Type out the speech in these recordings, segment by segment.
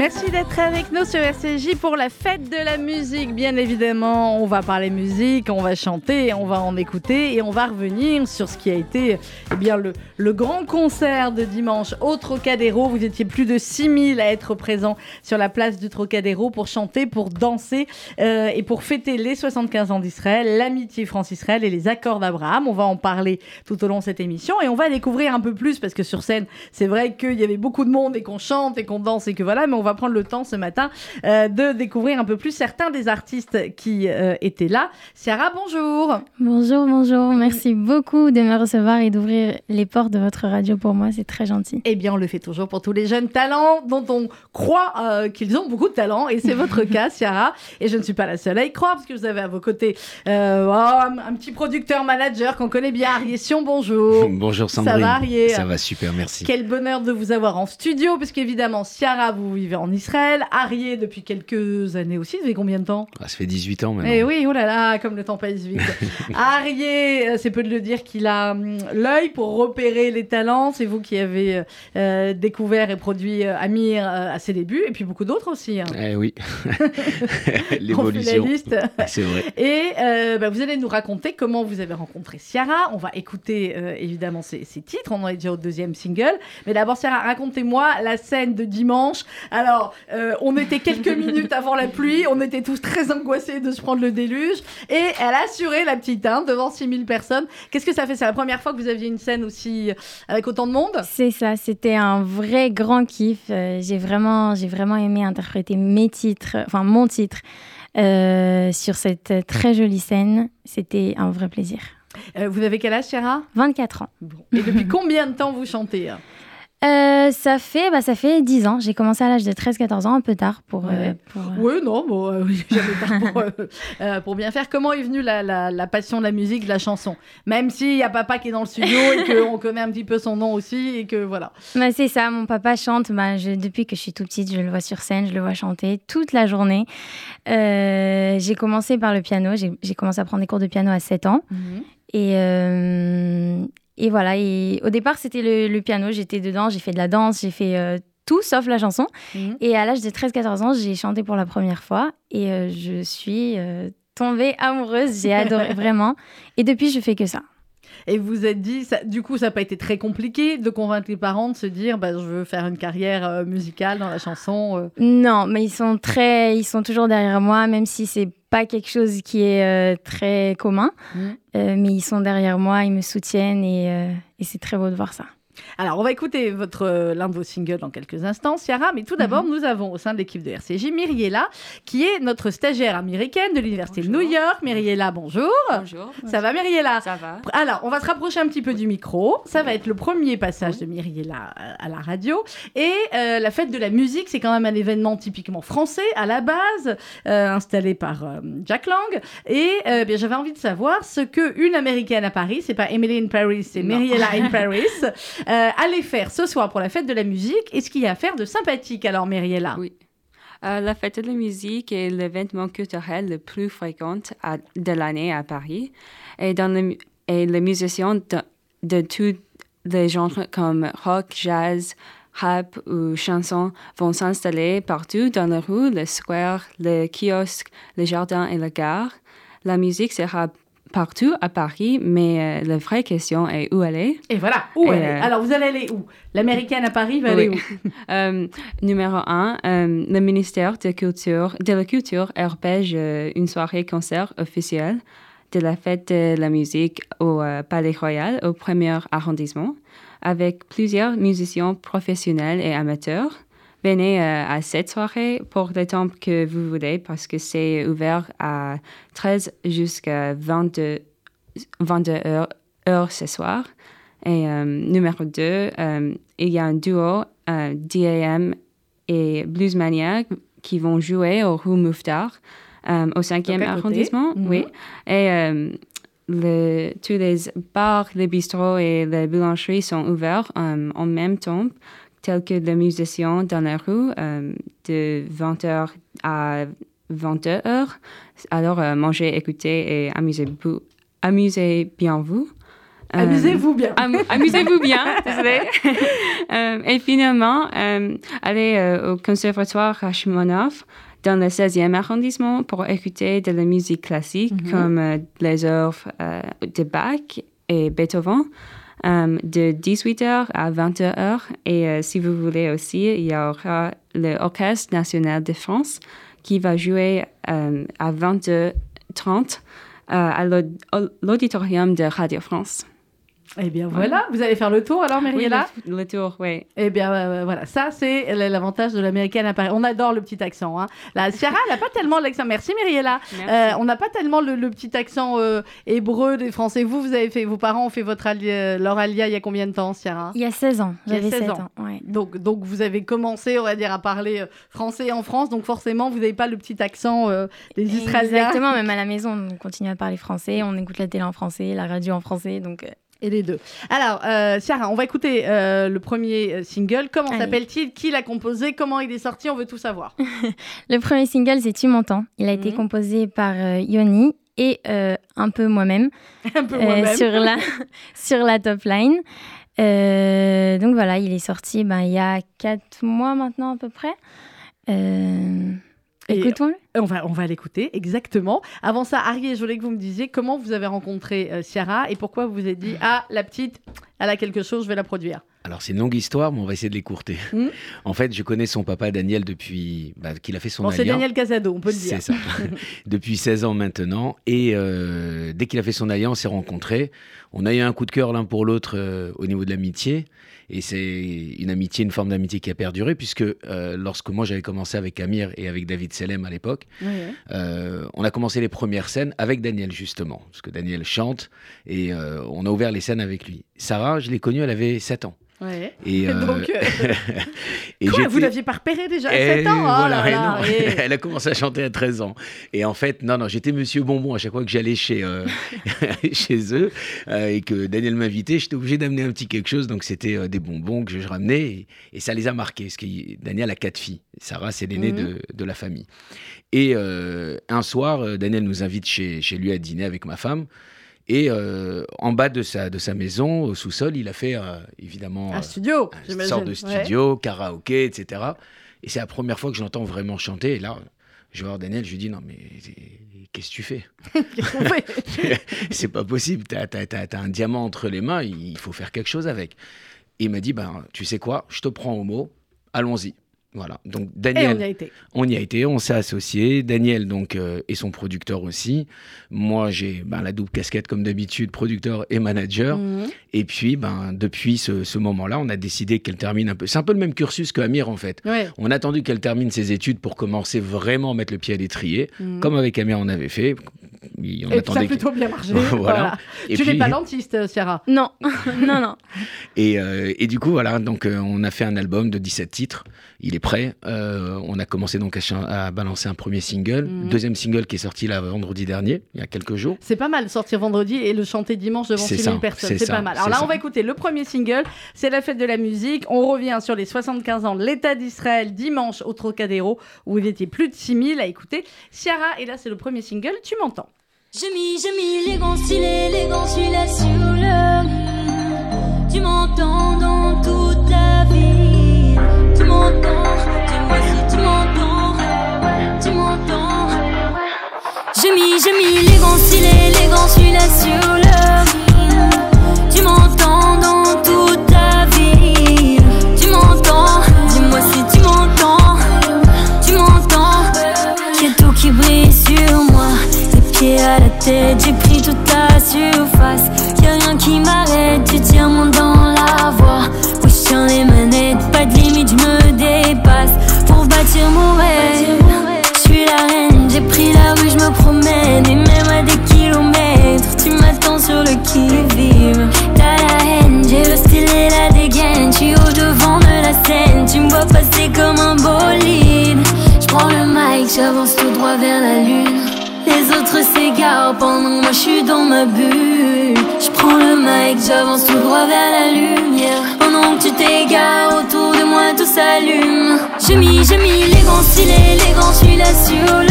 Merci d'être avec nous sur RCJ pour la fête de la musique. Bien évidemment, on va parler musique, on va chanter, on va en écouter et on va revenir sur ce qui a été eh bien, le, grand concert de dimanche au Trocadéro. Vous étiez plus de 6000 à être présents sur la place du Trocadéro pour chanter, pour danser euh, et pour fêter les 75 ans d'Israël, l'amitié France-Israël et les accords d'Abraham. On va en parler tout au long de cette émission et on va découvrir un peu plus parce que sur scène, c'est vrai qu'il y avait beaucoup de monde et qu'on chante et qu'on danse et que voilà, mais on va prendre le temps ce matin euh, de découvrir un peu plus certains des artistes qui euh, étaient là. Ciara, bonjour. Bonjour, bonjour. Merci beaucoup de me recevoir et d'ouvrir les portes de votre radio pour moi. C'est très gentil. Eh bien, on le fait toujours pour tous les jeunes talents dont on croit euh, qu'ils ont beaucoup de talent. Et c'est votre cas, Ciara. Et je ne suis pas la seule à y croire parce que vous avez à vos côtés oh, un, un, petit producteur manager qu'on connaît bien, Arié Sion. Bonjour. bonjour Sandrine. Ça va, Arié Ça va super, merci. Quel bonheur de vous avoir en studio, puisqu'évidemment, Ciara, vous vivez en Israël. Arié depuis quelques années aussi. Ça fait combien de temps? Ah, Ça fait 18 ans maintenant. Eh oui, oh là là, comme le temps passe vite. Arié, c'est peu de le dire qu'il a hum, l'œil pour repérer les talents. C'est vous qui avez euh, découvert et produit euh, Amir euh, à ses débuts, et puis beaucoup d'autres aussi. Hein. Eh oui, l'évolution. C'est vrai. Et euh, bah, vous allez nous raconter comment vous avez rencontré Ciara. On va écouter euh, évidemment ses, ses, titres. On en est déjà au deuxième single. Mais d'abord, Ciara, racontez-moi la scène de dimanche. Alors, euh, on était quelques minutes avant la pluie. On était tous très angoissés de se prendre le déluge. Et elle a assuré la petite hein, devant 6000 personnes. Qu'est-ce que ça fait? C'est la première fois que vous aviez une scène aussi avec autant de monde? C'est ça. C'était un vrai grand kiff. Euh, j'ai vraiment, j'ai vraiment aimé interpréter mes titres, enfin mon titre, euh, sur cette très jolie scène. C'était un vrai plaisir. Euh, vous avez quel âge, Chéra 24 ans. Bon. Et depuis combien de temps vous chantez euh, ça fait bah, ça fait 10 ans. J'ai commencé à l'âge de 13-14 ans, un peu tard pour. Ouais. Euh, pour euh... Oui, non, bon, euh, j'avais tard pour, pour, bien faire. Comment est venue la, la, la, passion de la musique, de la chanson? Même s'il y a papa qui est dans le studio et qu'on connaît un petit peu son nom aussi et que voilà. Bah, c'est ça, mon papa chante. Bah, je, depuis que je suis tout petite, je le vois sur scène, je le vois chanter toute la journée. j'ai commencé par le piano. J'ai commencé à prendre des cours de piano à 7 ans. -hmm. Et, euh, et voilà, et au départ, c'était le, le, piano, j'étais dedans, j'ai fait de la danse, j'ai fait euh, tout sauf la chanson. Mmh. Et à l'âge de 13-14 ans, j'ai chanté pour la première fois et euh, je suis euh, tombée amoureuse, j'ai adoré vraiment. Et depuis, je fais que ça. Et vous vous êtes dit, ça, du coup, ça n'a pas été très compliqué de convaincre les parents de se dire, bah, je veux faire une carrière euh, musicale dans la chanson. Euh... Non, mais ils sont très, ils sont toujours derrière moi, même si c'est pas quelque chose qui est euh, très commun. Mmh. mais ils sont derrière moi, ils me soutiennent et, et c'est très beau de voir ça. Alors, on va écouter votre euh, l'un de vos singles dans quelques instants, Ciara. Mais tout d'abord, mm -hmm. nous avons au sein de l'équipe de RCJ Myriella, qui est notre stagiaire américaine de l'Université de New York. Myriella, bonjour. Bonjour. Ça va, Myriella Ça va. Alors, on va se rapprocher un petit peu du micro. Ça va être le premier passage oui. de Myriella à la radio. Et euh, la fête de la musique, c'est quand même un événement typiquement français à la base, euh, installé par euh, Jack Lang. Et euh, bien, j'avais envie de savoir ce que une américaine à Paris, c'est pas Emily in Paris, c'est Myriella in Paris. Euh, allez faire ce soir pour la fête de la musique et ce qu'il y a à faire de sympathique alors Myriella Oui. Euh, la fête de la musique est l'événement culturel le plus fréquent de l'année à Paris et, dans le, les musiciens de, tous les genres comme rock, jazz, rap ou chanson vont s'installer partout dans les rues, les squares, les kiosques, les jardins et les gares. La musique sera partout à Paris, mais euh, la vraie question est où aller? Et voilà, où et, aller? Euh... Alors, vous allez aller où? L'américaine à Paris va oui. aller où? Euh, Numéro un, euh, le ministère de, culture, de la Culture repêche une soirée-concert officielle de la fête de la musique au Palais Royal, au premier arrondissement, avec plusieurs musiciens professionnels et amateurs venez euh, à cette soirée pour le temps que vous voulez parce que c'est ouvert à 13 jusqu'à 22, 22 heures, heures ce soir. Et euh, numéro 2, euh, il y a un duo DAM et Bluesmania qui vont jouer au rue Mouffetard au 5e arrondissement. Mm -hmm. Oui. Et le, tous les bars, les bistrots et les boulangeries sont ouverts en même temps tels que les musiciens dans la rue de 20h à 20h. Alors, mangez, écoutez et amusez-vous. Amusez bien vous. Amusez-vous bien. amusez-vous bien, désolé. et finalement, allez au conservatoire Rachmaninoff dans le 16e arrondissement pour écouter de la musique classique mhm. comme les œuvres de Bach et Beethoven. De 18h à 20h. Et si vous voulez aussi, il y aura l'Orchestre national de France qui va jouer à 22h30 à l'auditorium de Radio France. Eh bien voilà, vous allez faire le tour alors, Mariella oui, le, tour, oui. Eh bien euh, voilà, ça c'est l'avantage de l'américaine à Paris. On adore le petit accent. Hein. La Sierra, elle n'a pas tellement l'accent. Merci, Mariella. Euh, on n'a pas tellement le, petit accent euh, hébreu des Français. Vous, vous avez fait, vos parents ont fait votre leur alia il y a combien de temps, Sierra? Il y a 16 ans. J'avais 16 ans. donc, donc vous avez commencé, on va dire, à parler français en France. Donc forcément, vous n'avez pas le petit accent des Israéliens. Exactement, même à la maison, on continue à parler français. On écoute la télé en français, la radio en français. Donc et les deux. Alors, euh, Sarah, on va écouter euh, le premier euh, single. Comment s'appelle-t-il? Qui l'a composé? Comment il est sorti? On veut tout savoir. le premier single, c'est Tu m'entends. Il a été mhm. composé par Yoni et un peu moi-même. un peu moi-même. sur, la, sur la top line. donc voilà, il est sorti ben, il y a quatre mois maintenant à peu près. Écoutons-le. On va, on va l'écouter, exactement. Avant ça, Arié, je voulais que vous me disiez comment vous avez rencontré euh, Ciara et pourquoi vous vous êtes dit Ah, la petite, elle a quelque chose, je vais la produire. Alors c'est une longue histoire, mais on va essayer de l'écourter. Hmm. En fait, je connais son papa Daniel depuis bah, qu'il a fait son bon, C'est Daniel Casado, on peut le dire. C'est ça. depuis 16 ans maintenant. Et euh, dès qu'il a fait son alliance, on s'est rencontrés. On a eu un coup de cœur l'un pour l'autre euh, au niveau de l'amitié. Et c'est une amitié, une forme d'amitié qui a perduré, puisque euh, lorsque moi j'avais commencé avec Amir et avec David Selem à l'époque, euh, on a commencé les premières scènes avec Daniel justement, parce que Daniel chante et euh, on a ouvert les scènes avec lui. Sarah, je l'ai connue, elle avait 7 ans. Ouais. Et, euh, Donc, euh, Quoi, vous l'aviez pas repéré déjà à 7 ans? oh voilà, Elle a commencé à chanter à 13 ans. Et en fait, non, non, j'étais Monsieur Bonbon à chaque fois que j'allais chez, euh, chez eux et que Daniel m'invitait, j'étais obligé d'amener un petit quelque chose. Donc c'était des bonbons que je ramenais et, ça les a marqués. Parce que Daniel a quatre filles. Sarah, c'est l'aînée de, mhm. de, la famille. Et un soir, Daniel nous invite chez, chez lui à dîner avec ma femme. Et euh, en bas de sa, de sa maison, au sous-sol, il a fait euh, évidemment un studio, une sorte de studio, karaoké, etc. Et c'est la première fois que je l'entends vraiment chanter. Et là, je vais voir Daniel, je lui dis non mais qu'est-ce que tu fais? C'est pas possible. T'as as, un diamant entre les mains, il faut faire quelque chose avec. Et il m'a dit ben tu sais quoi, je te prends au mot, allons-y. Voilà. Donc Daniel, on y a été. On y a été, on s'est associé. Daniel donc euh, est son producteur aussi. Moi j'ai ben, la double casquette comme d'habitude, producteur et manager. Mhm. Et puis ben depuis ce, moment-là, on a décidé qu'elle termine un peu. C'est un peu le même cursus que Amir en fait. On a attendu qu'elle termine ses études pour commencer vraiment à mettre le pied à l'étrier, mhm. comme avec Amir on avait fait. On et ça a plutôt bien marché. voilà. tu n'es pas dentiste, Ciara Non, non, non. Et, euh, et, du coup, voilà, donc euh, on a fait un album de 17 titres. Il est prêt. Euh, on a commencé donc à, balancer un premier single, mhm. deuxième single qui est sorti là vendredi dernier, il y a quelques jours. C'est pas mal sortir vendredi et le chanter dimanche devant 6000 personnes. C'est pas mal. Alors là, on va écouter le premier single. C'est la fête de la musique. On revient sur les 75 ans de l'État d'Israël dimanche au Trocadéro où il était plus de 6000 à écouter. Ciara, et là, c'est le premier single. Tu m'entends. J'ai mis, l'élégant celui-là sur le Tu m'entends dans toute vie Tu m'entends, si tu m'entends. J'ai mis, j'ai mis l'élégant stylé, l'élégant celui-là sur le J'ai mis, les grands stylés, les grands, je suis là sur le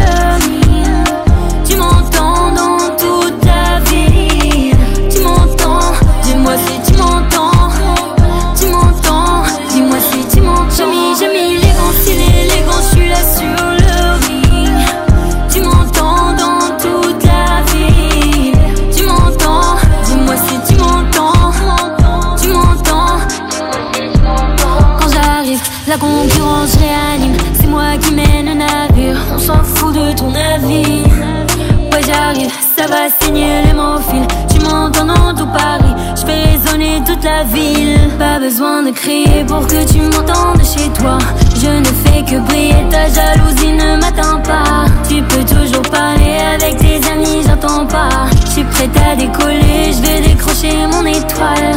toute la ville. Pas besoin de crier pour que tu m'entendes chez toi. Je ne fais que briller, ta jalousie ne m'atteint pas. Tu peux toujours parler avec tes amis, j'entends pas. Je suis prête à décoller, je vais décrocher mon étoile.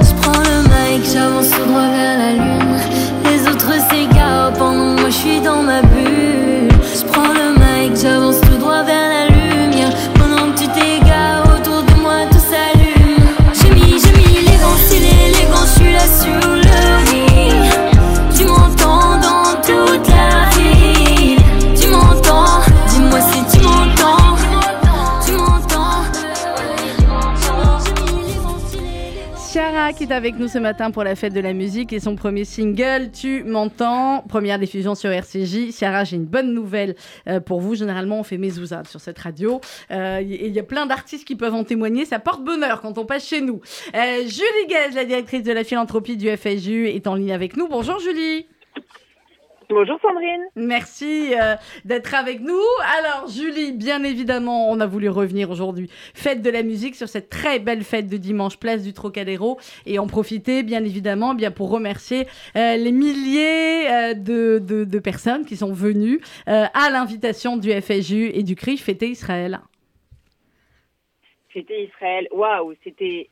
Je prends le mic, j'avance tout droit vers la lune. Les autres s'égarent pendant moi je suis dans ma bulle. Je prends le mic, j'avance tout droit vers la qui est avec nous ce matin pour la fête de la musique et son premier single Tu m'entends, première diffusion sur RCJ. Ciara, j'ai une bonne nouvelle euh, pour vous. Généralement, on fait mes zouzades sur cette radio Euh, il y a plein d'artistes qui peuvent en témoigner. Ça porte bonheur quand on passe chez nous. Euh, Julie Guez, la directrice de la philanthropie du FSU, est en ligne avec nous. Bonjour Julie. Bonjour Sandrine. Merci euh, d'être avec nous. Alors, Julie, bien évidemment, on a voulu revenir aujourd'hui, fête de la musique, sur cette très belle fête de dimanche, place du Trocadéro, et en profiter, bien évidemment, bien pour remercier euh, les milliers euh, de, de- de personnes qui sont venues euh, à l'invitation du FSU et du CRI fêter Israël. C'était Israël. Waouh, c'était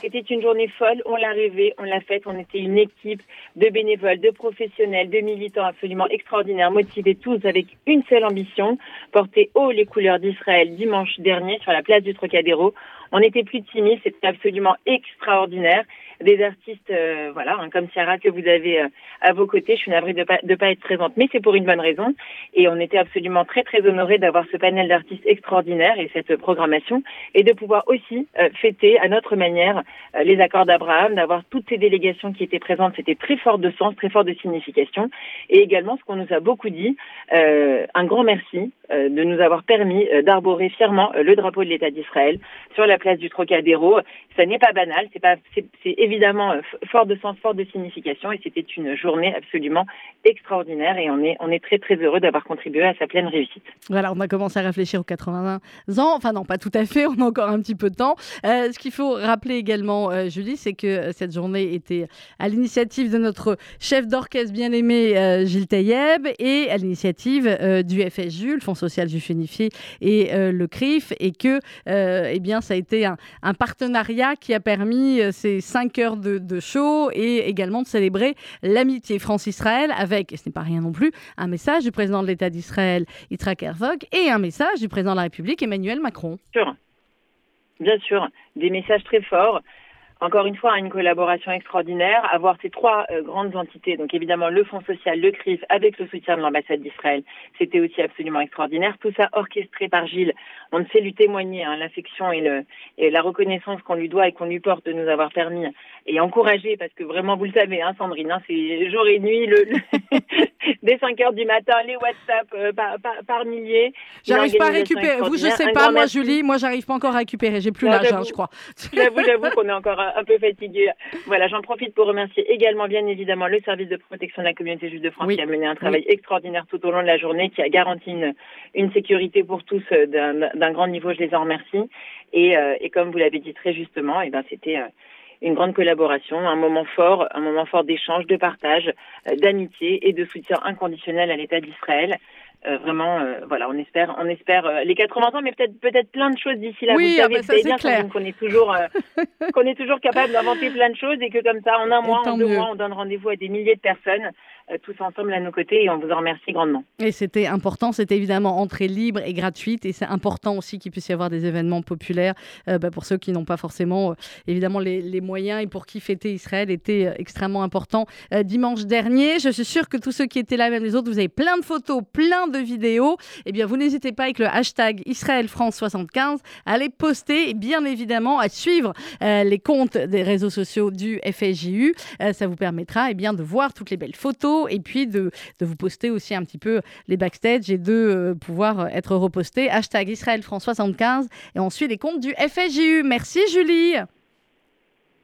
c'était une journée folle. On l'a rêvé, on l'a faite. On était une équipe de bénévoles, de professionnels, de militants absolument extraordinaires, motivés tous avec une seule ambition porter haut les couleurs d'Israël dimanche dernier sur la place du Trocadéro. On était plus de 6000, c'était absolument extraordinaire. Des artistes, euh, voilà, hein, comme Ciara que vous avez euh, à vos côtés. Je suis navrée de pas de pas être présente, mais c'est pour une bonne raison. Et on était absolument très très honorés d'avoir ce panel d'artistes extraordinaires et cette programmation, et de pouvoir aussi euh, fêter à notre manière euh, les accords d'Abraham, d'avoir toutes ces délégations qui étaient présentes. C'était très fort de sens, très fort de signification, et également ce qu'on nous a beaucoup dit, euh, un grand merci euh, de nous avoir permis d'arborer fièrement le drapeau de l'État d'Israël sur la place du Trocadéro. Ça n'est pas banal, c'est pas, c'est évidemment euh, fort de sens, fort de signification, et c'était une journée absolument extraordinaire, et on est, on est très très heureux d'avoir contribué à sa pleine réussite. Voilà, on a commencé à réfléchir aux 81 ans. Enfin non, pas tout à fait, on a encore un petit peu de temps. Euh, ce qu'il faut rappeler également, euh, Julie, c'est que cette journée était à l'initiative de notre chef d'orchestre bien-aimé Gilles Taïeb et à l'initiative du FSU, le Fonds social juif unifié et le CRIF, et que eh bien, ça a été un, partenariat qui a permis ces cinq de, show et également de célébrer l'amitié France-Israël avec, et ce n'est pas rien non plus, un message du président de l'État d'Israël, Yitzhak Herzog, et un message du président de la République, Emmanuel Macron. Bien sûr, des messages très forts. Encore une fois, une collaboration extraordinaire. Avoir ces trois euh, grandes entités, donc évidemment le Fonds social, le CRIF, avec le soutien de l'ambassade d'Israël, c'était aussi absolument extraordinaire. Tout ça orchestré par Gilles. On ne sait lui témoigner hein, l'affection et, et la reconnaissance qu'on lui doit et qu'on lui porte de nous avoir permis et encouragé, parce que vraiment, vous le savez, hein, Sandrine, hein, c'est jour et nuit, le, le- dès 5 heures du matin, les WhatsApp euh, par, par, par milliers. J'arrive pas à récupérer. Vous, je sais pas, moi, merci. Julie, moi, j'arrive pas encore à récupérer. J'ai plus l'âge, hein, je crois. J'avoue, j'avoue qu'on est encore un, peu fatigué. Voilà, j'en profite pour remercier également, bien évidemment, le service de protection de la communauté juive de France Oui. qui a mené un travail extraordinaire tout au long de la journée, qui a garanti une, une sécurité pour tous euh, d'un d'un grand niveau. Je les en remercie. Et, euh, et comme vous l'avez dit très justement, et ben c'était euh, une grande collaboration, un moment fort, un moment fort d'échange, de partage, euh, d'amitié et de soutien inconditionnel à l'État d'Israël. Euh, vraiment, euh, voilà, on espère, on espère euh, les 80 ans, mais peut-être peut-être plein de choses d'ici là. Oui, vous ah savez, bah ça, c'est bien clair. Qu'on est toujours euh, qu'on est toujours capable d'inventer plein de choses et que comme ça, en un Et mois, en deux mieux. mois, on donne rendez-vous à des milliers de personnes tous ensemble à nos côtés et on vous en remercie grandement. Et c'était important, c'était évidemment entrée libre et gratuite et c'est important aussi qu'il puisse y avoir des événements populaires euh, bah, pour ceux qui n'ont pas forcément évidemment les, moyens et pour qui fêter Israël était extrêmement important dimanche dernier. Je suis sûre que tous ceux qui étaient là, même les autres, vous avez plein de photos, plein de vidéos. Eh bien, vous n'hésitez pas avec le hashtag Israël France 75 à les poster et bien évidemment à suivre les comptes des réseaux sociaux du FSJU. ça vous permettra eh bien, de voir toutes les belles photos et puis de, vous poster aussi un petit peu les backstage et de euh, pouvoir être reposté. Hashtag Israël France 75 et on suit les comptes du FSJU. Merci Julie.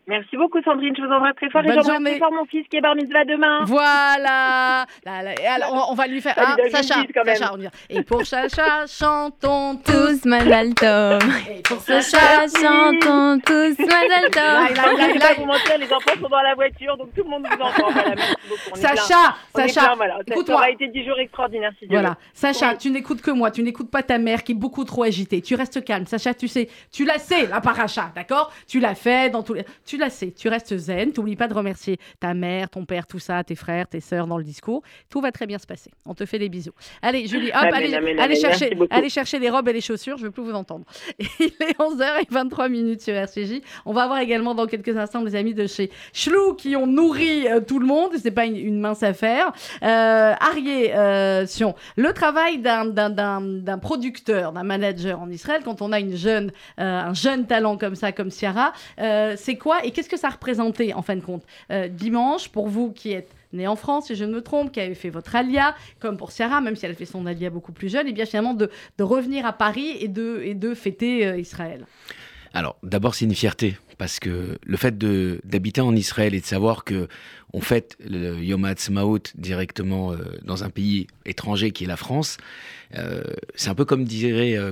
Merci beaucoup Sandrine, je vous embrasse très fort et j'embrasse très fort mon fils qui est bar mitzvah demain. Voilà. alors, on, va lui faire ah, Sacha, Sacha on Et pour Sacha, chantons tous Mazal Tov. Et pour Sacha, chantons tous Mazal Tov. Là, là, là, là, vous mentir, les enfants sont dans la voiture, donc tout le monde vous entend. Voilà, merci beaucoup. Sacha, Sacha, voilà. Ça aura été 10 jours extraordinaires si Dieu Voilà, Sacha, tu n'écoutes que moi, tu n'écoutes pas ta mère qui est beaucoup trop agitée. Tu restes calme. Sacha, tu sais, tu la sais, la paracha, d'accord? Tu l'as fait dans tous les tu la sais, tu restes zen, n'oublies pas de remercier ta mère, ton père, tout ça, tes frères, tes sœurs dans le discours. Tout va très bien se passer. On te fait des bisous. Allez, Julie, hop, allez, allez, chercher, allez chercher les robes et les chaussures, je veux plus vous entendre. Il est 11h23 minutes sur RCJ. On va avoir également dans quelques instants les amis de chez Chlou qui ont nourri euh, tout le monde. C'est pas une, mince affaire. Euh, Arié, euh, le travail d'un producteur, d'un manager en Israël, quand on a une jeune, euh, un jeune talent comme ça, comme Ciara, c'est quoi et qu'est-ce que ça représentait en fin de compte? Euh, Dimanche, pour vous qui êtes né en France, si je ne me trompe, qui avez fait votre alia, comme pour Ciara, même si elle fait son alia beaucoup plus jeune, et bien finalement de, revenir à Paris et de, et de fêter euh, Israël. Alors, d'abord, c'est une fierté, parce que le fait d'habiter en Israël et de savoir que on fête le Yom HaTzmaut directement euh, dans un pays étranger qui est la France, c'est un peu comme,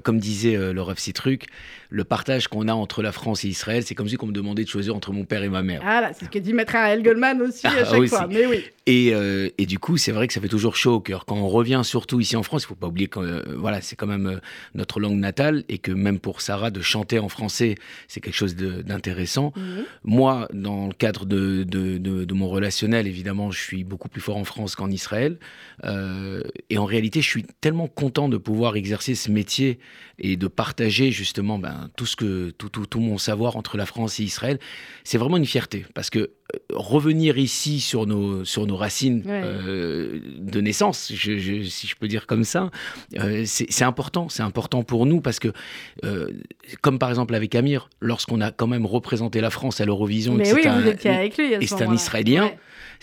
comme disait le Rav Citruc, le partage qu'on a entre la France et Israël, c'est comme si on me demandait de choisir entre mon père et ma mère. Ah là, c'est ce que dit Maître Ariel Goldman aussi à ah, chaque fois. Mais oui. Et, euh, et, du coup, c'est vrai que ça fait toujours chaud au cœur. Quand on revient, surtout ici en France, il faut pas oublier que euh, voilà, c'est quand même euh, notre langue natale et que même pour Sarah, de chanter en français, c'est quelque chose d'intéressant. Mhm. Moi, dans le cadre de, de, de, mon relationnel, évidemment, je suis beaucoup plus fort en France qu'en Israël. et en réalité, je suis tellement content de pouvoir exercer ce métier et de partager justement ben, tout, ce que, tout, tout, tout mon savoir entre la France et Israël. C'est vraiment une fierté parce que euh, revenir ici sur nos, sur nos racines euh, de naissance, je, si je peux dire comme ça, euh, c'est important. C'est important pour nous parce que, comme par exemple avec Amir, lorsqu'on a quand même représenté la France à l'Eurovision, et c'est un, Israélien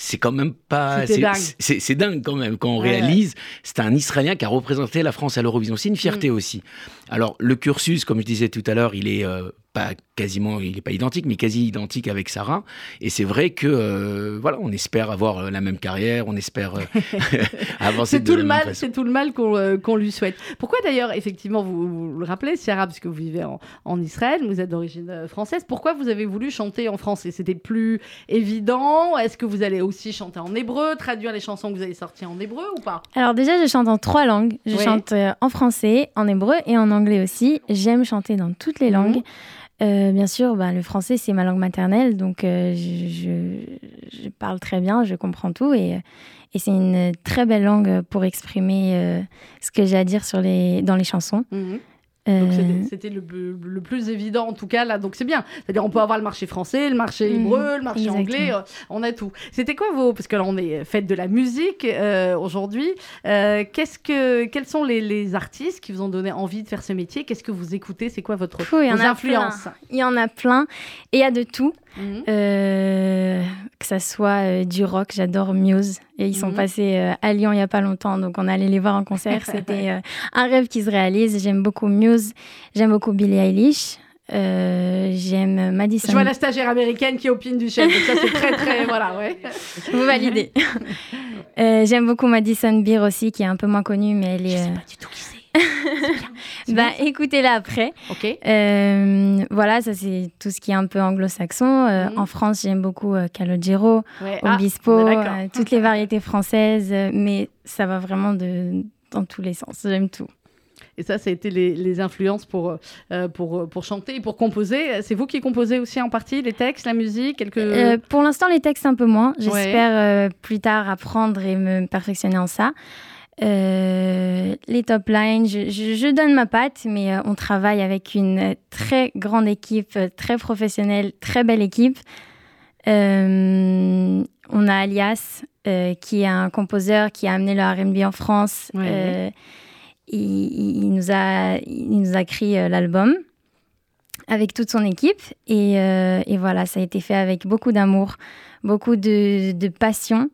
c'est quand même pas. C'est dingue. quand même quand on réalise. C'est un Israélien qui a représenté la France à l'Eurovision. C'est une fierté mm. aussi. Alors, le cursus, comme je disais tout à l'heure, il est euh, pas quasiment, il n'est pas identique, mais quasi identique avec Sarah. Et c'est vrai que, euh, voilà, on espère avoir euh, la même carrière, on espère euh, avancer de tout le mal, C'est tout le mal qu'on lui souhaite. Pourquoi d'ailleurs, effectivement, vous, le rappelez, Sarah, parce que vous vivez en, Israël, vous êtes d'origine française, pourquoi vous avez voulu chanter en français C'était plus évident? Est-ce que vous allez aussi chanter en hébreu, traduire les chansons que vous avez sorties en hébreu ou pas? Alors déjà, je chante en trois langues. Je chante en français, en hébreu et en anglais aussi. J'aime chanter dans toutes les mhm. langues. Euh, bien sûr, bah, le français, c'est ma langue maternelle, donc euh, je, parle très bien, je comprends tout et, et c'est une très belle langue pour exprimer euh, ce que j'ai à dire sur les, dans les chansons. Mhm. Donc euh, c'était le, plus évident en tout cas là, donc c'est bien. C'est-à-dire on peut avoir le marché français, le marché mhm. hébreu, le marché anglais, euh, on a tout. C'était quoi vos, parce que là on est fait de la musique euh, aujourd'hui. qu'est-ce que, quels sont les, artistes qui vous ont donné envie de faire ce métier? Qu'est-ce que vous écoutez? C'est quoi votre influence Il y en a plein et il y a de tout. Mhm. Euh, que ça soit euh, du rock, j'adore Muse. Et ils sont mhm. passés euh, à Lyon il n'y a pas longtemps, donc on allait les voir en concert. C'était un rêve qui se réalise. J'aime beaucoup Muse, j'aime beaucoup Billie Eilish. j'aime Madison. Je vois la stagiaire américaine qui opine du chef, donc ça c'est très très voilà ouais. Vous validez. j'aime beaucoup Madison Beer aussi, qui est un peu moins connue, mais elle est. Je sais pas du tout qui c'est. bah, écoutez-la après. Ok. Euh, voilà, ça c'est tout ce qui est un peu anglo-saxon. Euh, mhm. En France, j'aime beaucoup euh, Calogero, ah, Obispo, toutes les variétés françaises, mais ça va vraiment de, dans tous les sens. J'aime tout. Et ça, ça a été les, les influences pour, euh, pour, pour chanter et pour composer. C'est vous qui composez aussi en partie les textes, la musique quelques... Euh, pour l'instant, les textes un peu moins. J'espère euh, plus tard apprendre et me perfectionner en ça. Euh, les top lines, je, je- je donne ma patte, mais euh, on travaille avec une très grande équipe, très professionnelle, très belle équipe. Euh, on a Alias, qui est un composeur qui a amené le R&B en France. Ouais. Il, nous a, il nous a écrit l'album avec toute son équipe. Et, et voilà, ça a été fait avec beaucoup d'amour, beaucoup de, de passion.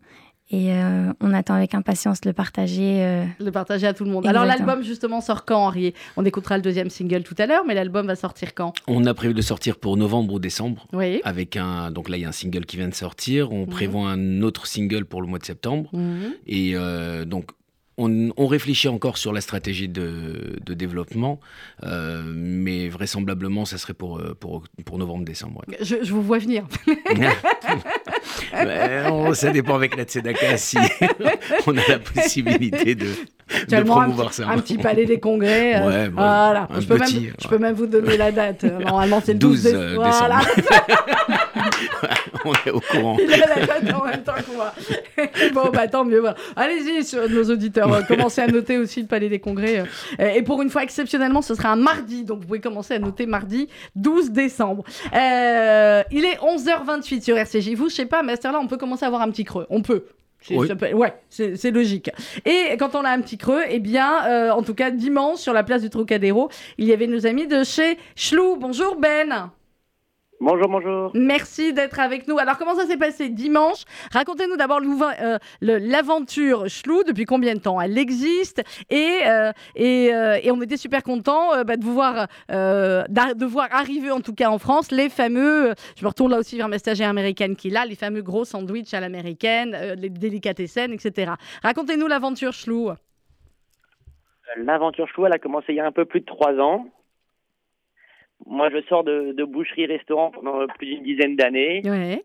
Et euh, on attend avec impatience de le partager. euh, Le partager à tout le monde. Alors l'album justement sort quand, Henri? On écoutera le deuxième single tout à l'heure, mais l'album va sortir quand? On a prévu de sortir pour novembre ou décembre. Oui. Avec un, donc là, il y a un single qui vient de sortir. On prévoit un autre single pour le mois de septembre. Mhm. Et euh, donc, on, on réfléchit encore sur la stratégie de, de développement, euh, mais vraisemblablement, ça serait pour, euh, pour, pour novembre-décembre. ouais. Je, je vous vois venir. On- ça dépend avec la Tzedaka si on a la possibilité de, de un, promouvoir petit- ça. un petit palais des congrès. euh, Ouais, bon, voilà. un je, peux petit, même, je ouais. peux même vous donner la date. Euh, Normalement, c'est le 12, 12 déce- euh, Voilà. On est au courant. Il a la date en même temps que moi. bon, bah tant mieux. voilà. Allez-y, nos auditeurs. euh, commencez à noter aussi le Palais des Congrès. euh. et pour une fois, exceptionnellement, ce sera un mardi. Donc, vous pouvez commencer à noter mardi 12 décembre. Euh, il est 11h28 sur RCJ. Vous, je sais pas, mais à cette heure-là, on peut commencer à avoir un petit creux. On peut. Oui. peut- ouais, c'est logique. Et quand on a un petit creux, eh bien, euh, en tout cas, dimanche, sur la place du Trocadéro, il y avait nos amis de chez Chlou. Bonjour Ben. Bonjour, bonjour. Merci d'être avec nous. Alors, comment ça s'est passé dimanche? Racontez-nous d'abord euh, l'aventure Chlou, depuis combien de temps elle existe? Et, euh, et, euh, et on était super contents euh, bah, de, vous voir, euh, de voir arriver, en tout cas en France, les fameux, euh, je me retourne là aussi vers ma stagiaire américaine qui est là, les fameux gros sandwichs à l'américaine, euh, les délicatessen, etc. Racontez-nous l'aventure Chlou. L'aventure chou, elle a commencé il y a un peu plus de trois ans. Moi, je sors de, de boucherie-restaurant pendant plus d'une dizaine d'années. Ouais.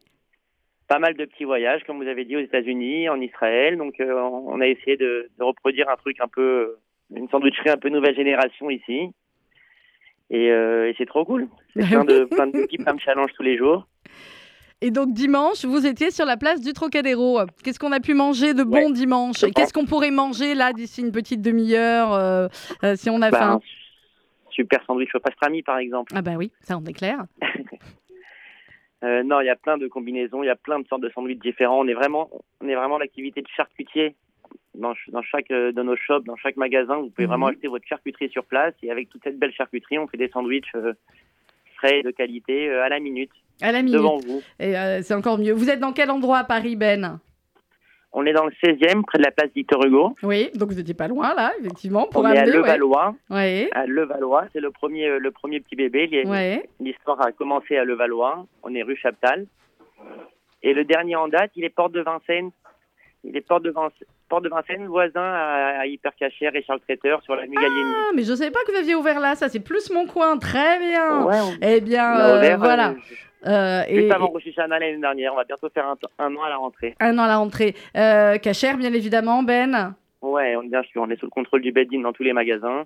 Pas mal de petits voyages, comme vous avez dit, aux États-Unis, en Israël. Donc, euh, on a essayé de, de reproduire un truc un peu, une sandwicherie un peu nouvelle génération ici. Et, euh, et c'est trop cool. C'est plein de, plein de petits, plein de challenges tous les jours. Et donc dimanche, vous étiez sur la place du Trocadéro. Qu'est-ce qu'on a pu manger de bon Ouais. dimanche? Et Qu'est-ce qu'on pourrait manger là d'ici une petite demi-heure euh, euh, si on a Bah, faim? Super sandwich au pastrami, par exemple. Ah bah oui, ça on est clair. Euh, non, il y a plein de combinaisons, il y a plein de sortes de sandwichs différents. On est vraiment, on est vraiment l'activité de charcutier dans, ch- dans chaque euh, de nos shops, dans chaque magasin. Vous pouvez vraiment Mhm. acheter votre charcuterie sur place et avec toute cette belle charcuterie, on fait des sandwichs euh, frais de qualité euh, à la minute À la minute. devant vous. Et c'est encore mieux. Vous êtes dans quel endroit à Paris, Ben? On est dans le 16e, près de la place Victor Hugo. Oui, donc vous n'étiez pas loin là, effectivement, pour on est à. Levallois. Ouais. À Levallois, c'est le premier, euh, le premier petit bébé. Ouais. L'histoire a commencé à Levallois. On est rue Chaptal. Et le dernier en date, il est porte de Vincennes. Il est porte de, Vincennes, porte de Vincennes, voisin à, à Hypercachère et Charles Traiteur sur la Gallienne. Ah, mais je savais pas que vous aviez ouvert là, ça c'est plus mon coin, très bien. Ouais, on- Eh bien, euh, ouvert, voilà. euh, Euh, et, juste avant et- Rosh Hashanah l'année dernière. On va bientôt faire un, un an à la rentrée. un an à la rentrée. Euh, cachère, bien évidemment, Ben. Ouais, on, bien sûr, on est sous le contrôle du Beddin dans tous les magasins.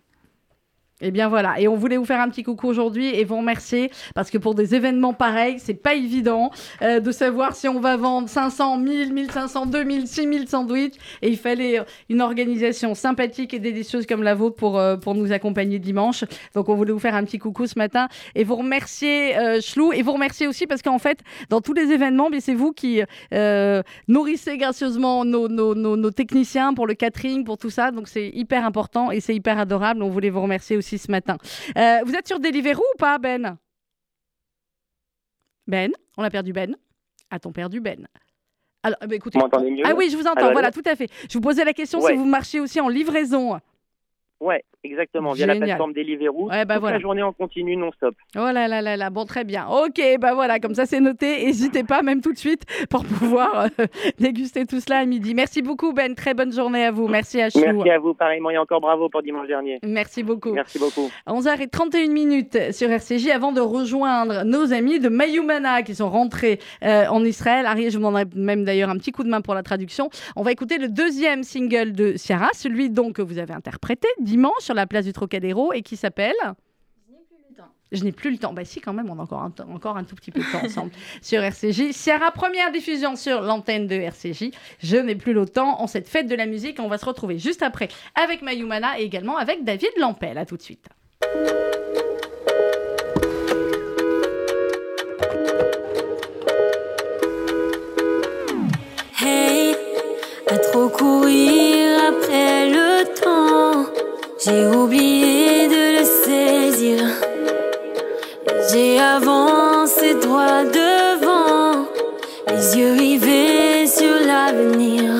Et bien voilà, et on voulait vous faire un petit coucou aujourd'hui et vous remercier parce que pour des événements pareils, c'est pas évident euh, de savoir si on va vendre 500, 1000, 1500, 2000, 6000 sandwichs et il fallait euh, une organisation sympathique et délicieuse comme la vôtre pour, euh, pour nous accompagner dimanche. Donc on voulait vous faire un petit coucou ce matin et vous remercier euh, Chlou et vous remercier aussi parce qu'en fait, dans tous les événements, c'est vous qui nourrissez gracieusement nos, nos, nos techniciens pour le catering, pour tout ça. Donc c'est hyper important et c'est hyper adorable. On voulait vous remercier aussi ce matin. Euh, vous êtes sur Deliveroo ou pas, Ben? Ben On a perdu Ben A-t-on perdu Ben? Alors, eh ben, écoutez, Vous mieux ah oui, je vous entends. Voilà, tout à fait. Je vous posais la question Ouais. si vous marchez aussi en livraison. Ouais, exactement, via la plateforme Deliveroo. Ouais, bah Toute voilà. la journée en continu, non-stop. Oh là là là là, bon très bien. Ok, bah voilà, comme ça c'est noté. N'hésitez pas, même tout de suite, pour pouvoir euh, déguster tout cela à midi. Merci beaucoup Ben, très bonne journée à vous. Merci à Chou. Merci à vous, pareillement, et encore bravo pour dimanche dernier. Merci beaucoup. Merci beaucoup. 11h31 minutes sur RCJ avant de rejoindre nos amis de Mayumana qui sont rentrés euh, en Israël. Ariel, je vous demanderai même d'ailleurs un petit coup de main pour la traduction. On va écouter le deuxième single de Ciara, celui donc que vous avez interprété dimanche. Sur la place du Trocadéro et qui s'appelle je n'ai plus le temps. Bah si, quand même, on a encore un, temps- encore un tout petit peu de temps ensemble sur RCJ. Sierra, première diffusion sur l'antenne de RCJ. Je n'ai plus le temps en cette fête de la musique. On va se retrouver juste après avec Mayumana et également avec David Lampel. À tout de suite. Hey, à trop courir j'ai oublié de le saisir. J'ai avancé droit devant, les yeux rivés sur l'avenir.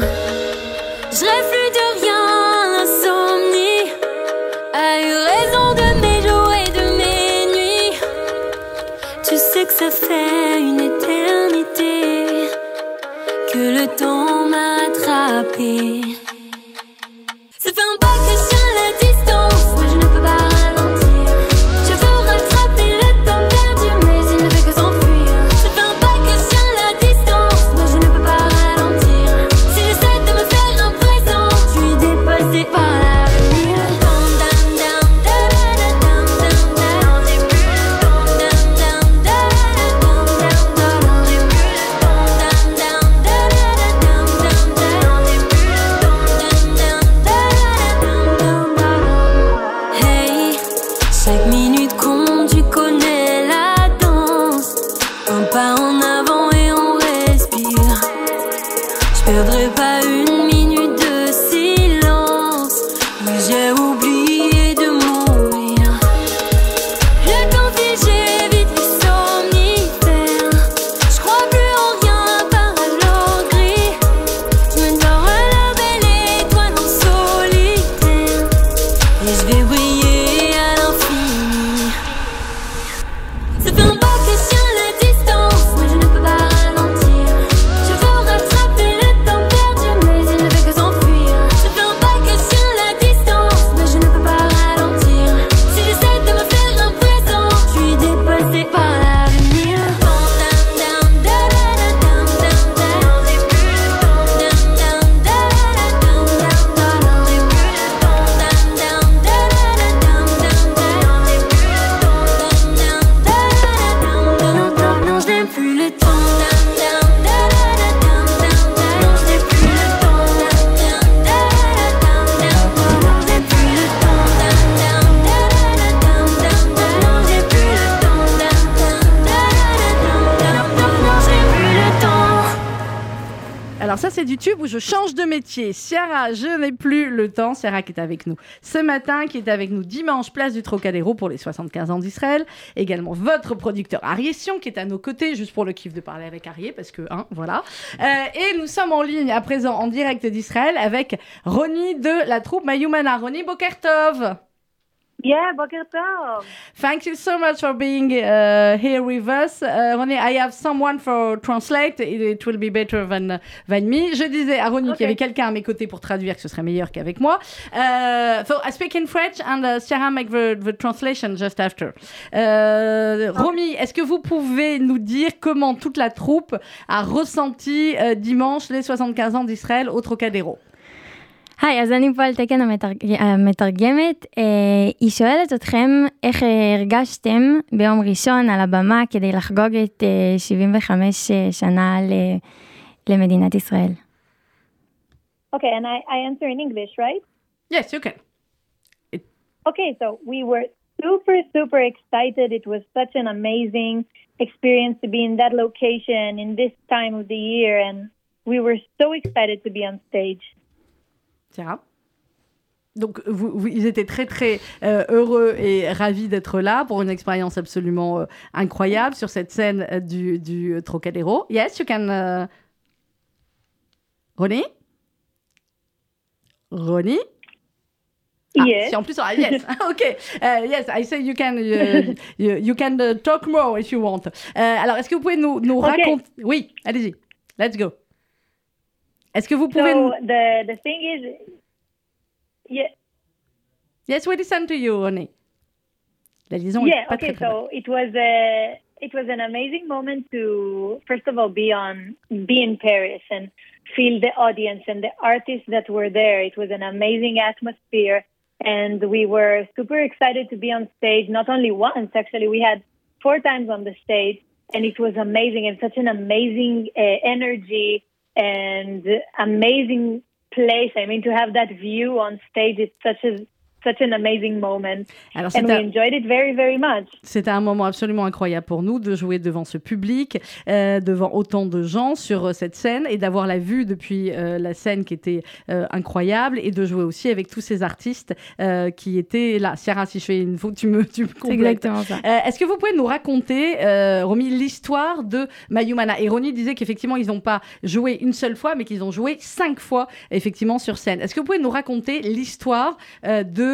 Je rêve plus de rien, l'insomnie a eu raison de mes jours et de mes nuits. Tu sais que ça fait une éternité que le temps m'a attrapé. Du tube où je change de métier. Ciara, je n'ai plus le temps. Ciara qui est avec nous ce matin, qui est avec nous dimanche, place du Trocadéro pour les 75 ans d'Israël. Également votre producteur Arié Sion qui est à nos côtés, juste pour le kiff de parler avec Arié, parce que, hein, voilà. Euh, et nous sommes en ligne à présent en direct d'Israël avec Ronnie de la troupe Mayumana. Ronnie Bokertov. Yeah, Boker Tov. Thank you so much for being uh, here with us. Uh, Ronnie, I have someone for translate. It, it will be better than, than me. Je disais à Ronnie qu'il y avait quelqu'un à mes côtés pour traduire, que ce serait meilleur qu'avec moi. Uh, so I speak in French and uh, Sarah make the, the translation just after. Uh, Romy, est-ce que vous pouvez nous dire comment toute la troupe a ressenti euh, dimanche les 75 ans d'Israël au Trocadéro? היי, אז אני פה על תקן המתרג... המתרגמת. אה, היא שואלת אתכם איך אה, הרגשתם ביום ראשון על הבמה כדי לחגוג את אה, 75 אה, שנה ל... למדינת ישראל. Okay, and I, I answer in English, right? Yes, you can. Okay, so we were super, super excited. It was such an amazing experience to be in that location in this time of the year, and we were so excited to be on stage. Donc, vous, vous- ils étaient très, très euh, heureux et ravis d'être là pour une expérience absolument euh, incroyable sur cette scène euh, du, du Trocadéro. Yes, you can. Uh... Ronnie? Ronnie? Ah, Yes. si en plus, ah, yes, ok. Euh, yes, I say you can, uh, you, you can uh, talk more if you want. Alors, est-ce que vous pouvez nous, raconter? Oui, allez-y. Let's go. Est-ce que vous pouvez. So the the thing is, yeah, Yes, we listen to you, Ronnie. La liaison yeah. est pas Okay, très, très so it was a it was an amazing moment to first of all be on be in Paris and feel the audience and the artists that were there. It was an amazing atmosphere. and we were super excited to be on stage. Not only once, actually, we had four times on the stage, and it was amazing and such an amazing uh, energy and amazing place. I mean, to have that view on stage, it's such a such an amazing moment. Alors, and we c'était- enjoyed it very, very much. C'était un moment absolument incroyable pour nous de jouer devant ce public, euh, devant autant de gens sur euh, cette scène et d'avoir la vue depuis euh, la scène qui était euh, incroyable et de jouer aussi avec tous ces artistes euh, qui étaient là. Ciara, si je fais une faute, tu me, tu me C'est complètes. exactement ça. Euh, Est-ce que vous pouvez nous raconter, euh, Romy, l'histoire de Mayumana? Et Ronnie disait qu'effectivement, ils n'ont pas joué une seule fois, mais qu'ils ont joué cinq fois, effectivement, sur scène. Est-ce que vous pouvez nous raconter l'histoire euh, de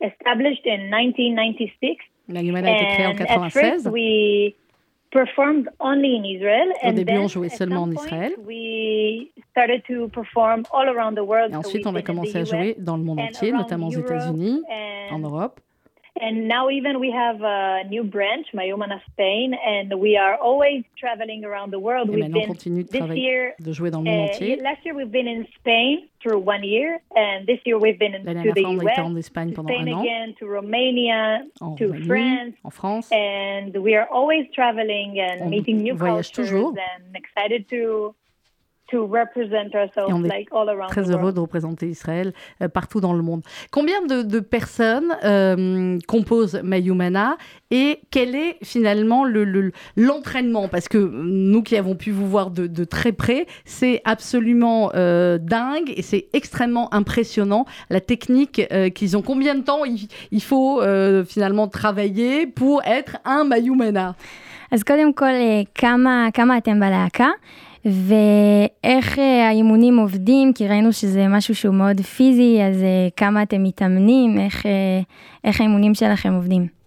established in 1996. Mayumana a été créée en And at 96. first, we performed only in Israel. Au and début, then on jouait seulement en Israël. We started to perform all around the world. Et ensuite, on a commencé à jouer dans le monde entier, notamment aux États-Unis, en Europe. And now even we have a new branch, Mayumana Spain, and we are always traveling around the world. Et We've been continue de this year. de jouer dans le monde uh, entier. last year we've been in Spain for one year, and this year we've been in, to the fois, US, en Espagne pendant Spain un an, again, to Romania, en to Roumanie, France, en France. and we are always traveling and On meeting new voyage cultures toujours. and excited to to represent ourselves Et on est like all around Très the heureux world. de représenter Israël euh, partout dans le monde. Combien de, de personnes euh, composent Mayumana et quel est finalement le- le- l'entraînement Parce que nous qui avons pu vous voir de, de très près, c'est absolument euh, dingue et c'est extrêmement impressionnant la technique euh, qu'ils ont. Combien de temps il, il faut euh, finalement travailler pour être un Mayumana אז קודם כל, אה, כמה, כמה אתם בלהקה, ואיך אה, האימונים עובדים, כי ראינו שזה משהו שהוא מאוד פיזי, אז אה, כמה אתם מתאמנים, איך, אה, איך האימונים שלכם עובדים.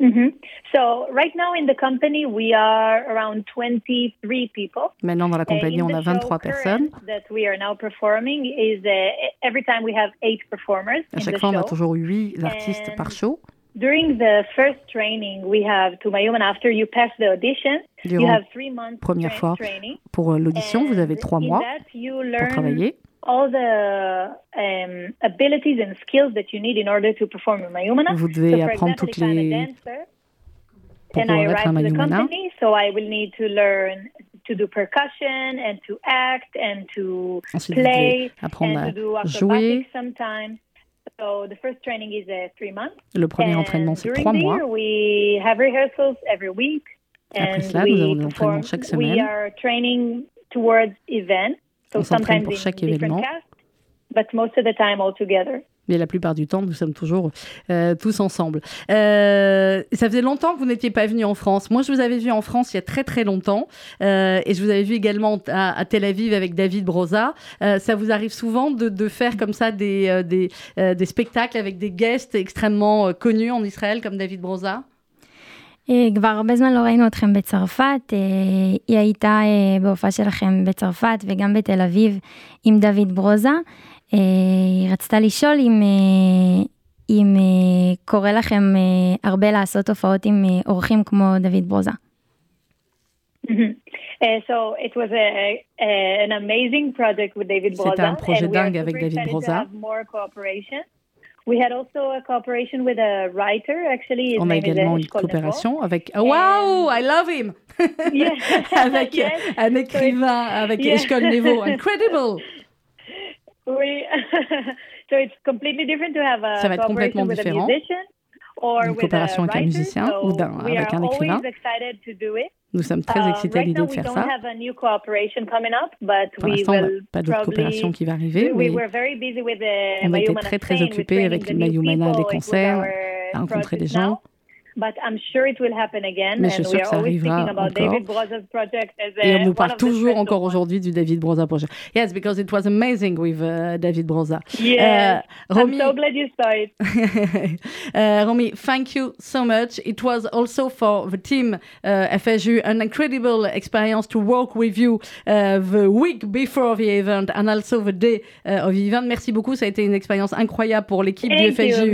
Mhm. So right now in the company we are around 23 people. Maintenant dans la Uh, compagnie, in on a show 23 personnes. That we are now performing is uh, every time we have eight performers À chaque fois, on a toujours 8 artistes par show. During the first training we have to Mayuman after you pass the audition, you have three months première fois training. pour euh, l'audition, vous avez trois mois that you pour learn travailler. all the um, abilities and skills that you need in order to perform in Mayumana. Vous devez so apprendre toutes les- dancer, pour and I pouvoir être arrive un to the Mayumana. company, so I will need to learn to do percussion and to act and to Ensuite, play apprendre and à to do jouer. acrobatics sometimes. Le premier entraînement, c'est trois mois. year, we have rehearsals every week. Après and cela, nous we avons des entraînements chaque semaine. are training towards events. So On s'entraîne pour chaque événement casts, but most of the time all together. Mais la plupart du temps, nous sommes toujours euh, tous ensemble. Euh, ça faisait longtemps que vous n'étiez pas venu en France. Moi, je vous avais vu en France il y a très très longtemps. Euh, et je vous avais vu également à, à Tel Aviv avec David Broza. Euh, ça vous arrive souvent de, de faire comme ça des, euh, des, euh, des spectacles avec des guests extrêmement euh, connus en Israël comme David Broza אה, כבר הרבה זמן לא ראינו אתכם בצרפת, אה, היא הייתה אה, בהופעה שלכם בצרפת וגם בתל אביב עם דוד ברוזה. אה, היא רצתה לשאול אם, אה, אם אה, קורה לכם אה, הרבה לעשות הופעות עם אה, אורחים כמו דוד ברוזה. Mhm. Uh, so it was a, a, an amazing project with David C'était Broza. un projet and we are dingue avec super David excited to Broza. have more cooperation. We had also a cooperation with a writer, actually. His On a name is, uh, également une Eshkol Nevo. coopération avec. Oh, wow, I love him Yeah. Avec Yes. un écrivain, avec Yeah. Eshkol Nevo. Incredible We, so it's completely different to have a Ça va être complètement cooperation with a différent. musician or Une coopération a avec un musicien so ou we avec un écrivain. Nous sommes très Uh, excités à l'idée de faire ça. a Pour l'instant, on n'a pas d'autre coopération qui va arriver, We mais were very busy with the on était Mayumana très très occupés avec new Mayumana, les concerts, à rencontrer des gens. Now. but I'm sure it will happen again. Mais je suis we que ça always arrivera thinking about encore. Et on nous parle toujours encore aujourd'hui du David Broza Project. Yes, because it was amazing with uh, David Broza. Yes, Uh, I'm so glad you saw it. uh, Romy, thank you so much. It was also for the team uh, FSU an incredible experience to work with you uh, the week before the event and also the day uh, of the event. Merci beaucoup. Ça a été une expérience incroyable pour l'équipe du. FSU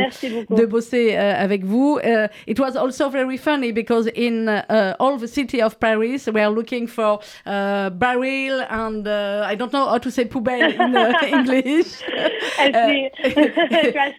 de bosser avec vous. It was also very funny because in uh, all the city of Paris, we are looking for uh, barrel and uh, I don't know how to say poubelle in uh, English. Uh,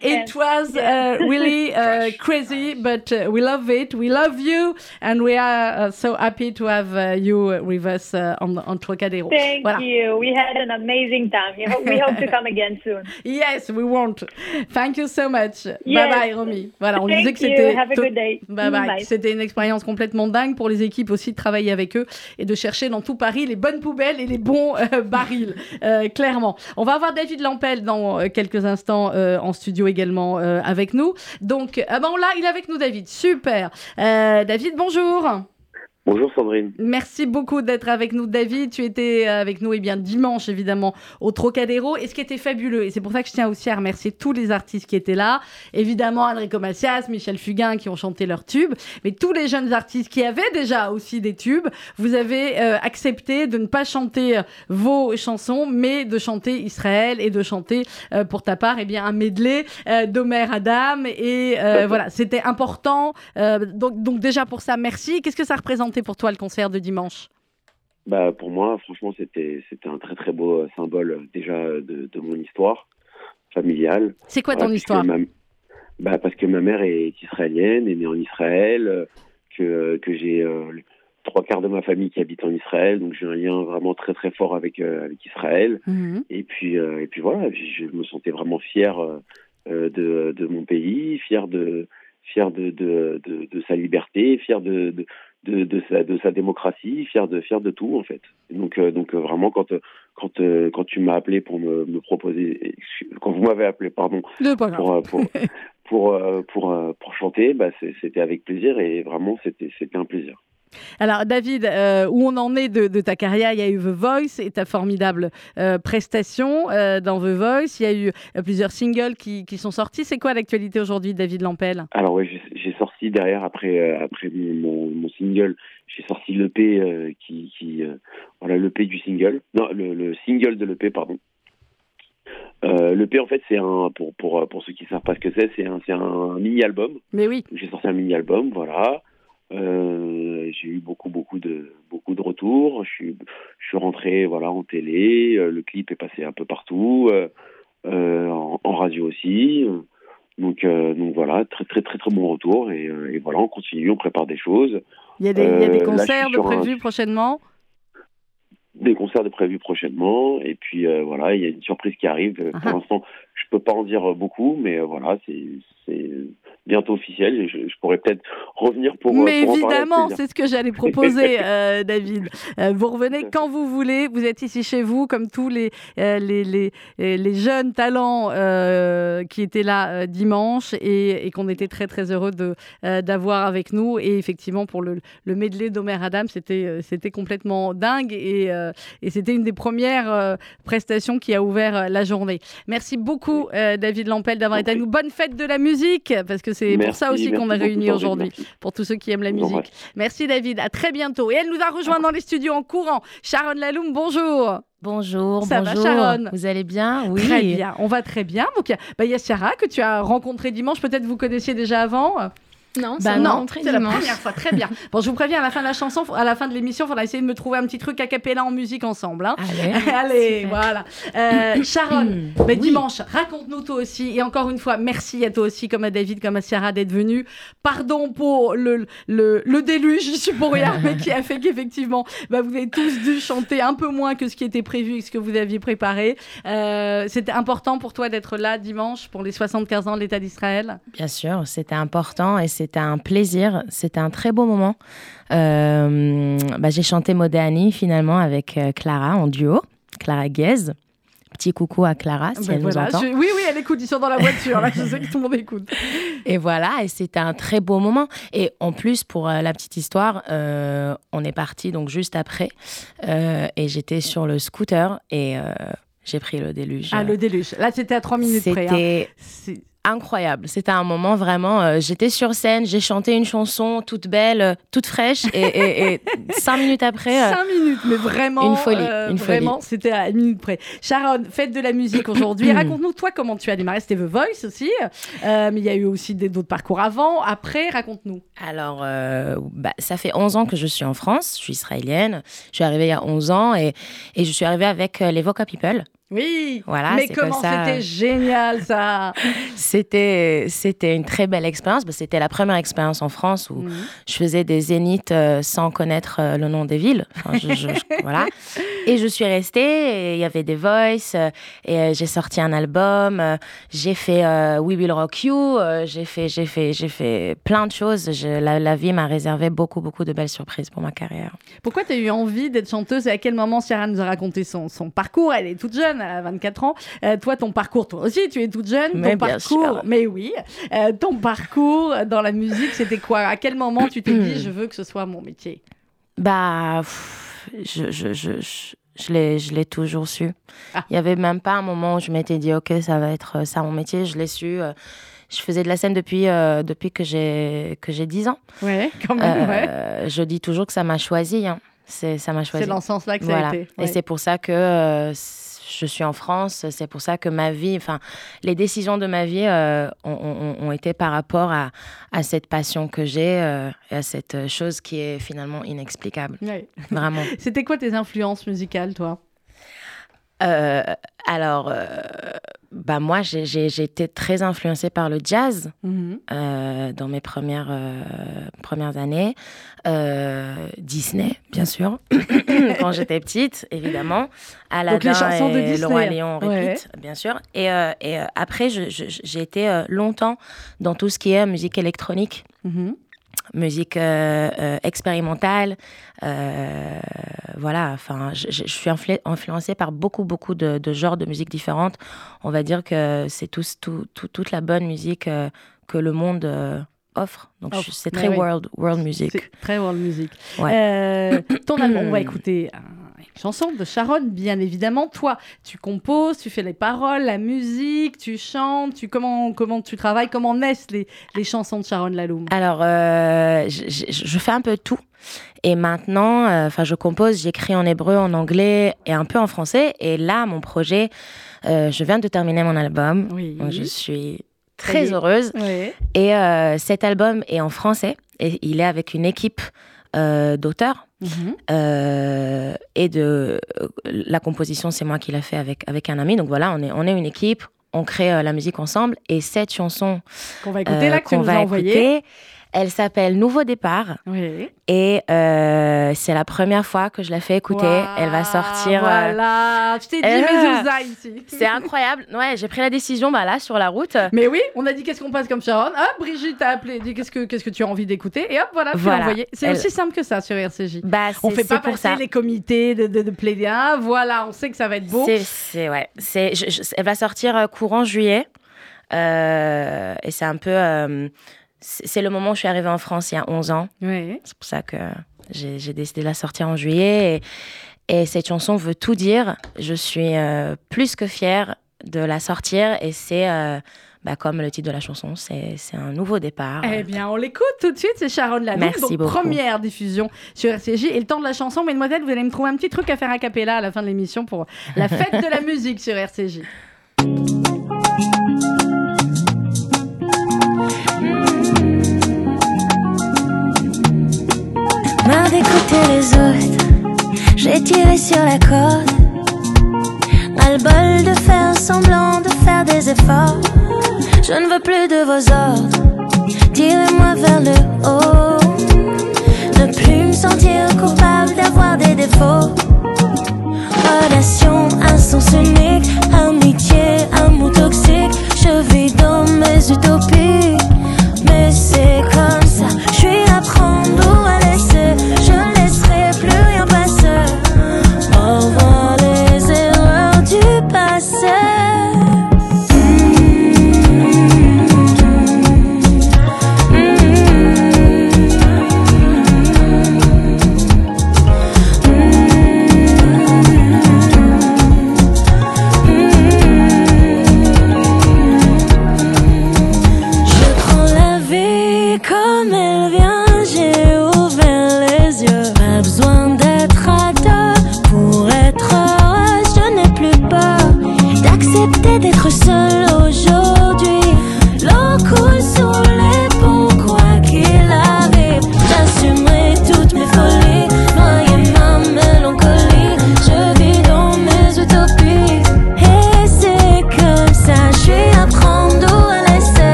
it can. was uh, really uh, crazy, but uh, we love it. We love you, and we are uh, so happy to have uh, you with us uh, on, on Trocadero. Thank Voilà. you. We had an amazing time. We hope, to come again soon. Yes, we want. Thank you so much. Bye Yes. bye, Romy. Voilà, on Thank disait que you. c'était. Have a good day. Bye bye. Bye. C'était une expérience complètement dingue pour les équipes aussi de travailler avec eux et de chercher dans tout Paris les bonnes poubelles et les bons euh, barils, euh, clairement. On va avoir David Lampel dans euh, quelques instants euh, en studio également avec nous. Donc, ah ben là, il est avec nous, David. Super. David, bonjour. Bonjour Sandrine. Merci beaucoup d'être avec nous, David. Tu étais avec nous, et bien dimanche évidemment, au Trocadéro. Et ce qui était fabuleux, et c'est pour ça que je tiens aussi à remercier tous les artistes qui étaient là. Évidemment, Enrico Macias, Michel Fugain qui ont chanté leurs tubes, mais tous les jeunes artistes qui avaient déjà aussi des tubes. Vous avez euh, accepté de ne pas chanter euh, vos chansons, mais de chanter Israël et de chanter euh, pour ta part, eh bien un medley euh, d'Omer Adam. Et euh, voilà, c'était important. Euh, donc, donc déjà pour ça, merci. Qu'est-ce que ça représentait pour toi le concert de dimanche? Bah pour moi, franchement, c'était un très très beau euh, symbole euh, déjà euh, de, de mon histoire familiale. C'est quoi ton histoire? ma- bah, parce que ma mère est israélienne, est née en Israël, que que j'ai euh, trois quarts de ma famille qui habite en Israël, donc j'ai un lien vraiment très très fort avec euh, avec Israël. Mhm. Et puis euh, et puis voilà, je me sentais vraiment fier de de mon pays, fier de fier de de, de, de sa liberté, fier de, de de, de, sa, de sa démocratie, fier de, fier de tout en fait. Donc, euh, donc euh, vraiment quand, euh, quand, quand tu m'as appelé pour me, me proposer, quand vous m'avez appelé pardon pour pour pour pour, pour chanter, bah, c'était avec plaisir et vraiment c'était un plaisir. Alors David, euh, où on en est de, de ta carrière? Il y a eu The Voice et ta formidable euh, prestation euh, dans The Voice. Il y a eu plusieurs singles qui, qui sont sortis. C'est quoi l'actualité aujourd'hui, David Lampel? Alors ouais, j'ai- j'ai sorti derrière après euh, après mon, mon, single, j'ai sorti l'EP euh, qui qui euh, voilà l'EP du single, non le, le single de l'EP pardon. Euh, l'EP en fait c'est un pour pour pour ceux qui savent pas ce que c'est, c'est un c'est un mini album. Mais oui. J'ai sorti un mini album, voilà. Euh, j'ai eu beaucoup beaucoup de beaucoup de retours. Je suis je suis rentré voilà en télé, le clip est passé un peu partout, euh, en, en radio aussi. Donc euh, donc voilà, très très très très bon retour. Et, euh, et voilà, on continue, on prépare des choses. Il y a des, il y a des Euh, concerts de un- prévus prochainement? Des concerts de prévus prochainement. Et puis euh, voilà il y a une surprise qui arrive Ah. pour l'instant je peux pas en dire beaucoup mais euh, voilà c'est bientôt officiel et je, je pourrais peut-être revenir pour euh, Mais pour évidemment, c'est ce que j'allais proposer, euh, David. Euh, vous revenez quand vous voulez. Vous êtes ici chez vous, comme tous les, euh, les, les, les jeunes talents qui étaient là dimanche et, et qu'on était très, très heureux d'avoir avec nous. Et effectivement, pour le, le medley d'Omer Adam, c'était, c'était complètement dingue et, et c'était une des premières prestations qui a ouvert la journée. Merci beaucoup, euh, David Lampel, d'avoir été à nous. Bonne fête de la musique, parce que c'est pour ça aussi qu'on réunis beaucoup, aujourd'hui, pour tous ceux qui aiment la musique. Merci David, à très bientôt. Et elle nous a rejoint dans les studios en courant. Sharon Laloum, bonjour. Bonjour, Ça bonjour. va Sharon? Vous allez bien? Oui. Très bien, on va très bien. Donc il y a- bah, il y a Sarah que tu as rencontré dimanche, peut-être vous connaissiez déjà avant Non, Bah c'est non, c'est la première fois, très bien. Bon, je vous préviens, à la fin de la chanson, à la fin de l'émission, il faudra essayer de me trouver un petit truc a cappella en musique ensemble. hein. Allez. Allez, voilà. Euh, Sharon, bah, Oui. dimanche, raconte-nous toi aussi. Et encore une fois, merci à toi aussi, comme à David, comme à Sarah, d'être venu. Pardon pour le, le, le déluge, je suis pour rien, mais qui a fait qu'effectivement, bah, vous avez tous dû chanter un peu moins que ce qui était prévu et ce que vous aviez préparé. Euh, C'était important pour toi d'être là dimanche pour les 75 ans de l'État d'Israël? Bien sûr, c'était important et c'était un plaisir. C'était un très beau moment. Euh, bah, j'ai chanté Modéani finalement avec euh, Clara en duo, Clara Guez. petit coucou à Clara si Ben elle voilà, nous entend. je- Oui, oui, elle écoute, ils sont dans la voiture, là, je sais que tout le monde écoute. Et voilà, et c'était un très beau moment. Et en plus, pour euh, la petite histoire, euh, on est parti donc juste après, et j'étais sur le scooter et j'ai pris le déluge. Ah, le déluge. Là, c'était à 3 minutes près. hein. Incroyable. C'était un moment vraiment. euh, J'étais sur scène, j'ai chanté une chanson toute belle, euh, toute fraîche, et, et- et cinq minutes après. euh, 5 minutes, mais vraiment. Une folie, euh, une. Vraiment, c'était à une minute près. Sharon, fête de la musique aujourd'hui. Raconte-nous, toi, comment tu as démarré. C'était The Voice aussi. mais il y a eu aussi d'autres parcours avant. Après, raconte-nous. Alors, bah, ça fait 11 ans que je suis en France, je suis israélienne. Je suis arrivée il y a 11 ans et, et je suis arrivée avec les Voca People. Oui. Voilà, mais comment c'était génial, ça. C'était, c'était une très belle expérience. Bah, C'était la première expérience en France où Mhm. je faisais des zéniths euh, sans connaître euh, le nom des villes. Enfin, je- je- je- voilà. Et je suis restée, il y avait des voices, euh, et j'ai sorti un album, j'ai fait euh, We Will Rock You, j'ai fait, j'ai fait, j'ai fait plein de choses. Je- la, la vie m'a réservé beaucoup, beaucoup de belles surprises pour ma carrière. Pourquoi tu as eu envie d'être chanteuse et à quel moment Ciara nous a raconté son, son parcours? Elle est toute jeune, a 24 ans. Euh, toi, ton parcours, toi aussi, tu es toute jeune. Mais ton parcours, sûr. mais oui. Euh, ton parcours dans la musique, c'était quoi? À quel moment tu t'es dit, je veux que ce soit mon métier? Bah, pff, je, je, je, je, je l'ai, je l'ai toujours su. Ah. Il y avait même pas un moment où je m'étais dit, ok, ça va être euh, ça mon métier. Je l'ai su. je faisais de la scène depuis, euh, depuis que j'ai, que j'ai 10 ans. Ouais, quand même, ouais. Je dis toujours que ça m'a choisi. hein. C'est, ça m'a choisi. C'est dans ce sens-là que ça Voilà. a été. Et c'est pour ça que euh, je suis en France. C'est pour ça que ma vie, enfin, les décisions de ma vie euh, ont, ont- ont été par rapport à, à cette passion que j'ai euh, et à cette chose qui est finalement inexplicable. Ouais. Vraiment. C'était quoi tes influences musicales, toi? Euh, euh, bah moi, j'ai- été très influencée par le jazz Mhm. euh, dans mes premières, euh, premières années. Euh, Disney, bien sûr, quand j'étais petite, évidemment. Aladdin Donc les chansons de et Disney. Le Roi Lion, Ouais. bien sûr. Et, et après, j'ai été longtemps dans tout ce qui est musique électronique Mhm. Musique euh, euh, expérimentale. euh, voilà, enfin, je, suis influ- influencée par beaucoup, beaucoup de, genres de musique différentes. On va dire que c'est tout, tout- toute la bonne musique que le monde offre. Donc, c'est très oui. world, world music. Très world music. Ouais. Euh, ton album, on va écouter un- une chanson de Sharon, bien évidemment. Toi, tu composes, tu fais les paroles, la musique, tu chantes, tu comment comment tu travailles, comment naissent les, les chansons de Sharon Laloum? Alors, euh, je, fais un peu tout. Et maintenant, euh, enfin, je compose, j'écris en hébreu, en anglais et un peu en français. Et là, mon projet, euh, je viens de terminer mon album. Donc, je suis très Oui. heureuse. Oui. Et euh, cet album est en français et il est avec une équipe euh, d'auteurs. Mhm. Euh, et de la composition, c'est moi qui l'ai fait avec, avec un ami. Donc voilà, on est, on est une équipe, on crée la musique ensemble. Et cette chanson Qu'on va écouter là, que va écouter, elle s'appelle Nouveau départ. Oui. Et euh, c'est la première fois que je la fais écouter. Elle va sortir. euh, Voilà, je t'ai dit euh, mes ici. C'est incroyable. Ouais, j'ai pris la décision bah, là sur la route. Mais oui, on a dit qu'est-ce qu'on passe comme Sharon. Hop, Brigitte a appelé, dit qu'est-ce que qu'est-ce que tu as envie d'écouter et hop voilà, Voilà. envoyé. C'est Elle- aussi simple que ça sur RCJ. Bah, on fait pas pour passer ça. les comités de, de. Ah, voilà, on sait que ça va être beau. C'est, ouais. C'est, elle va sortir euh, courant juillet. Euh, et c'est un peu. euh, c'est, le moment où je suis arrivée en France il y a 11 ans. Oui. C'est pour ça que j'ai, décidé de la sortir en juillet. Et, et cette chanson veut tout dire. Je suis euh, plus que fière de la sortir. Et c'est. euh, bah, comme le titre de la chanson, c'est, c'est un nouveau départ. Eh bien, on l'écoute tout de suite, c'est Sharon Laloum. Merci donc, beaucoup. première diffusion sur RCJ. Et le temps de la chanson, mesdemoiselles, vous allez me trouver un petit truc à faire a cappella à la fin de l'émission pour la fête de la musique sur RCJ. Les autres, j'ai tiré sur la corde. Ras-le-bol de faire semblant de faire des efforts. Je ne veux plus de vos ordres, tirez-moi vers le haut. Ne plus me sentir coupable d'avoir des défauts. Relation à sens unique, amitié, amour toxique. Je vis dans mes utopies, mais c'est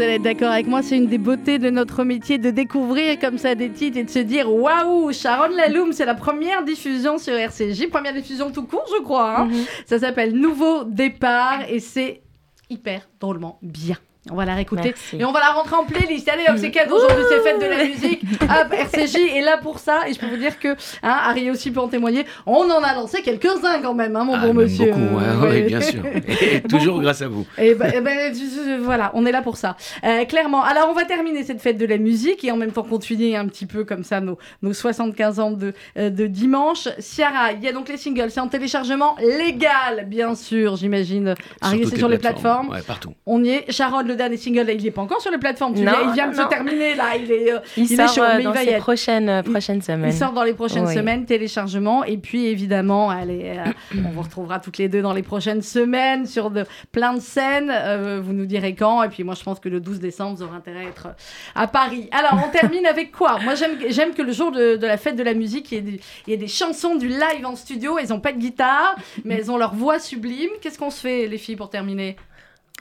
vous allez être d'accord avec moi, c'est une des beautés de notre métier de découvrir comme ça des titres et de se dire waouh, Sharon Laloum, c'est la première diffusion sur RCJ, première diffusion tout court, je crois. hein. Mhm. Ça s'appelle Nouveau Départ et c'est hyper drôlement bien. On va la réécouter Merci. et on va la rentrer en playlist. Allez hop, c'est cadeau aujourd'hui, c'est fête de la musique. Hop, RCJ est là pour ça et je peux vous dire que hein, Harry aussi peut en témoigner. On en a lancé quelques-uns quand même, hein, mon Ah, bon monsieur. beaucoup, ouais, Ouais. oui, bien sûr. Et toujours grâce à vous. Et ben, eh ben, je- je- voilà, on est là pour ça. Euh, clairement. Alors, on va terminer cette fête de la musique et en même temps continuer un petit peu comme ça nos, nos 75 ans de, euh, de dimanche. Ciara, il y a donc les singles, c'est en téléchargement légal, bien sûr, j'imagine. Toutes c'est sur les plateformes. Ouais, partout. On y est. Sharon, le dernier single, là, il est pas encore sur les plateformes. Tu Non, viens- il vient de se terminer là. Il est, euh, Il, il est sort chaud, euh, il dans va être. prochaines, euh, prochaines semaines. Il sort dans les prochaines Oui. semaines, téléchargement. Et puis, évidemment, allez, euh, on vous retrouvera toutes les deux dans les prochaines semaines sur de, plein de scènes. Euh, vous nous direz quand. Et puis, moi, je pense que le 12 décembre, vous aurez intérêt à être à Paris. Alors, on termine avec quoi? Moi, j'aime que le jour de, de la fête de la musique, il y, ait des, il y ait des chansons du live en studio. Elles n'ont pas de guitare, mais elles ont leur voix sublime. Qu'est-ce qu'on se fait, les filles, pour terminer?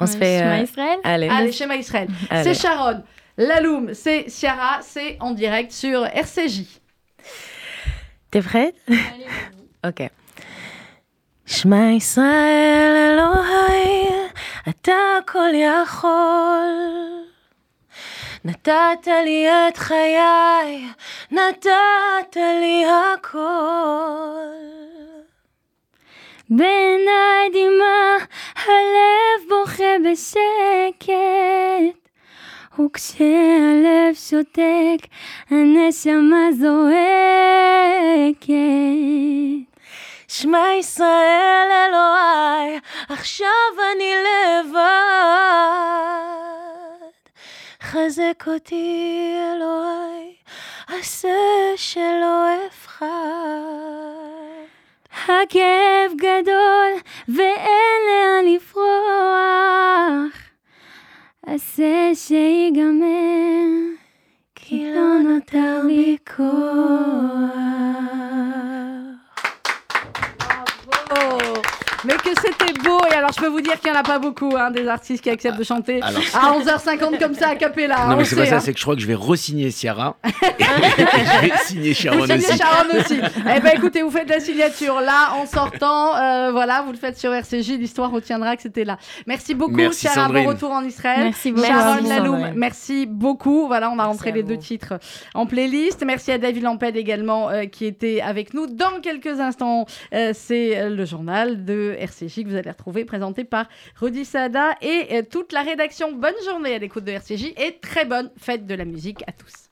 On se fait. Shema euh, Israël Allez. Allez, schéma Israël. Allez. C'est Sharon. Laloum, c'est Ciara, c'est en direct sur RCJ. T'es prête Ok. שמע ישראל אלוהי, אתה הכל יכול. נתת לי את חיי, נתת לי הכל. בעיניי דמעה, הלב בוכה בשקט. וכשהלב שותק, הנשמה זועקת. שמע ישראל אלוהי, עכשיו אני לבד. חזק אותי אלוהי, עשה שלא אפחד. הכאב גדול ואין לאן לפרוח. עשה שיגמר, כי לא נותר בי כוח. Que c'était beau Et alors je peux vous dire qu'il n'y en a pas beaucoup hein, des artistes qui acceptent de chanter Alors- à 11h50 comme ça à Capella. non, on mais c'est pas ça, hein. c'est que je crois que je vais re-signer Ciara. et je vais signer Sharon Vous signez aussi. Sharon aussi. eh ben écoutez, vous faites la signature là en sortant. euh, voilà, vous le faites sur RCJ. L'histoire retiendra que c'était là. Merci beaucoup, Merci, Sarah. Sandrine. Bon retour en Israël. Merci beaucoup. Sharon Merci, Laloum, merci beaucoup. Voilà, on a rentré les vous. deux titres en playlist. Merci à David Lamped également euh, qui était avec nous. Dans quelques instants, euh, c'est le journal de RCJ que vous allez retrouver présenté par Rudy Sada et euh, toute la rédaction. Bonne journée à l'écoute de RCJ et très bonne fête de la musique à tous.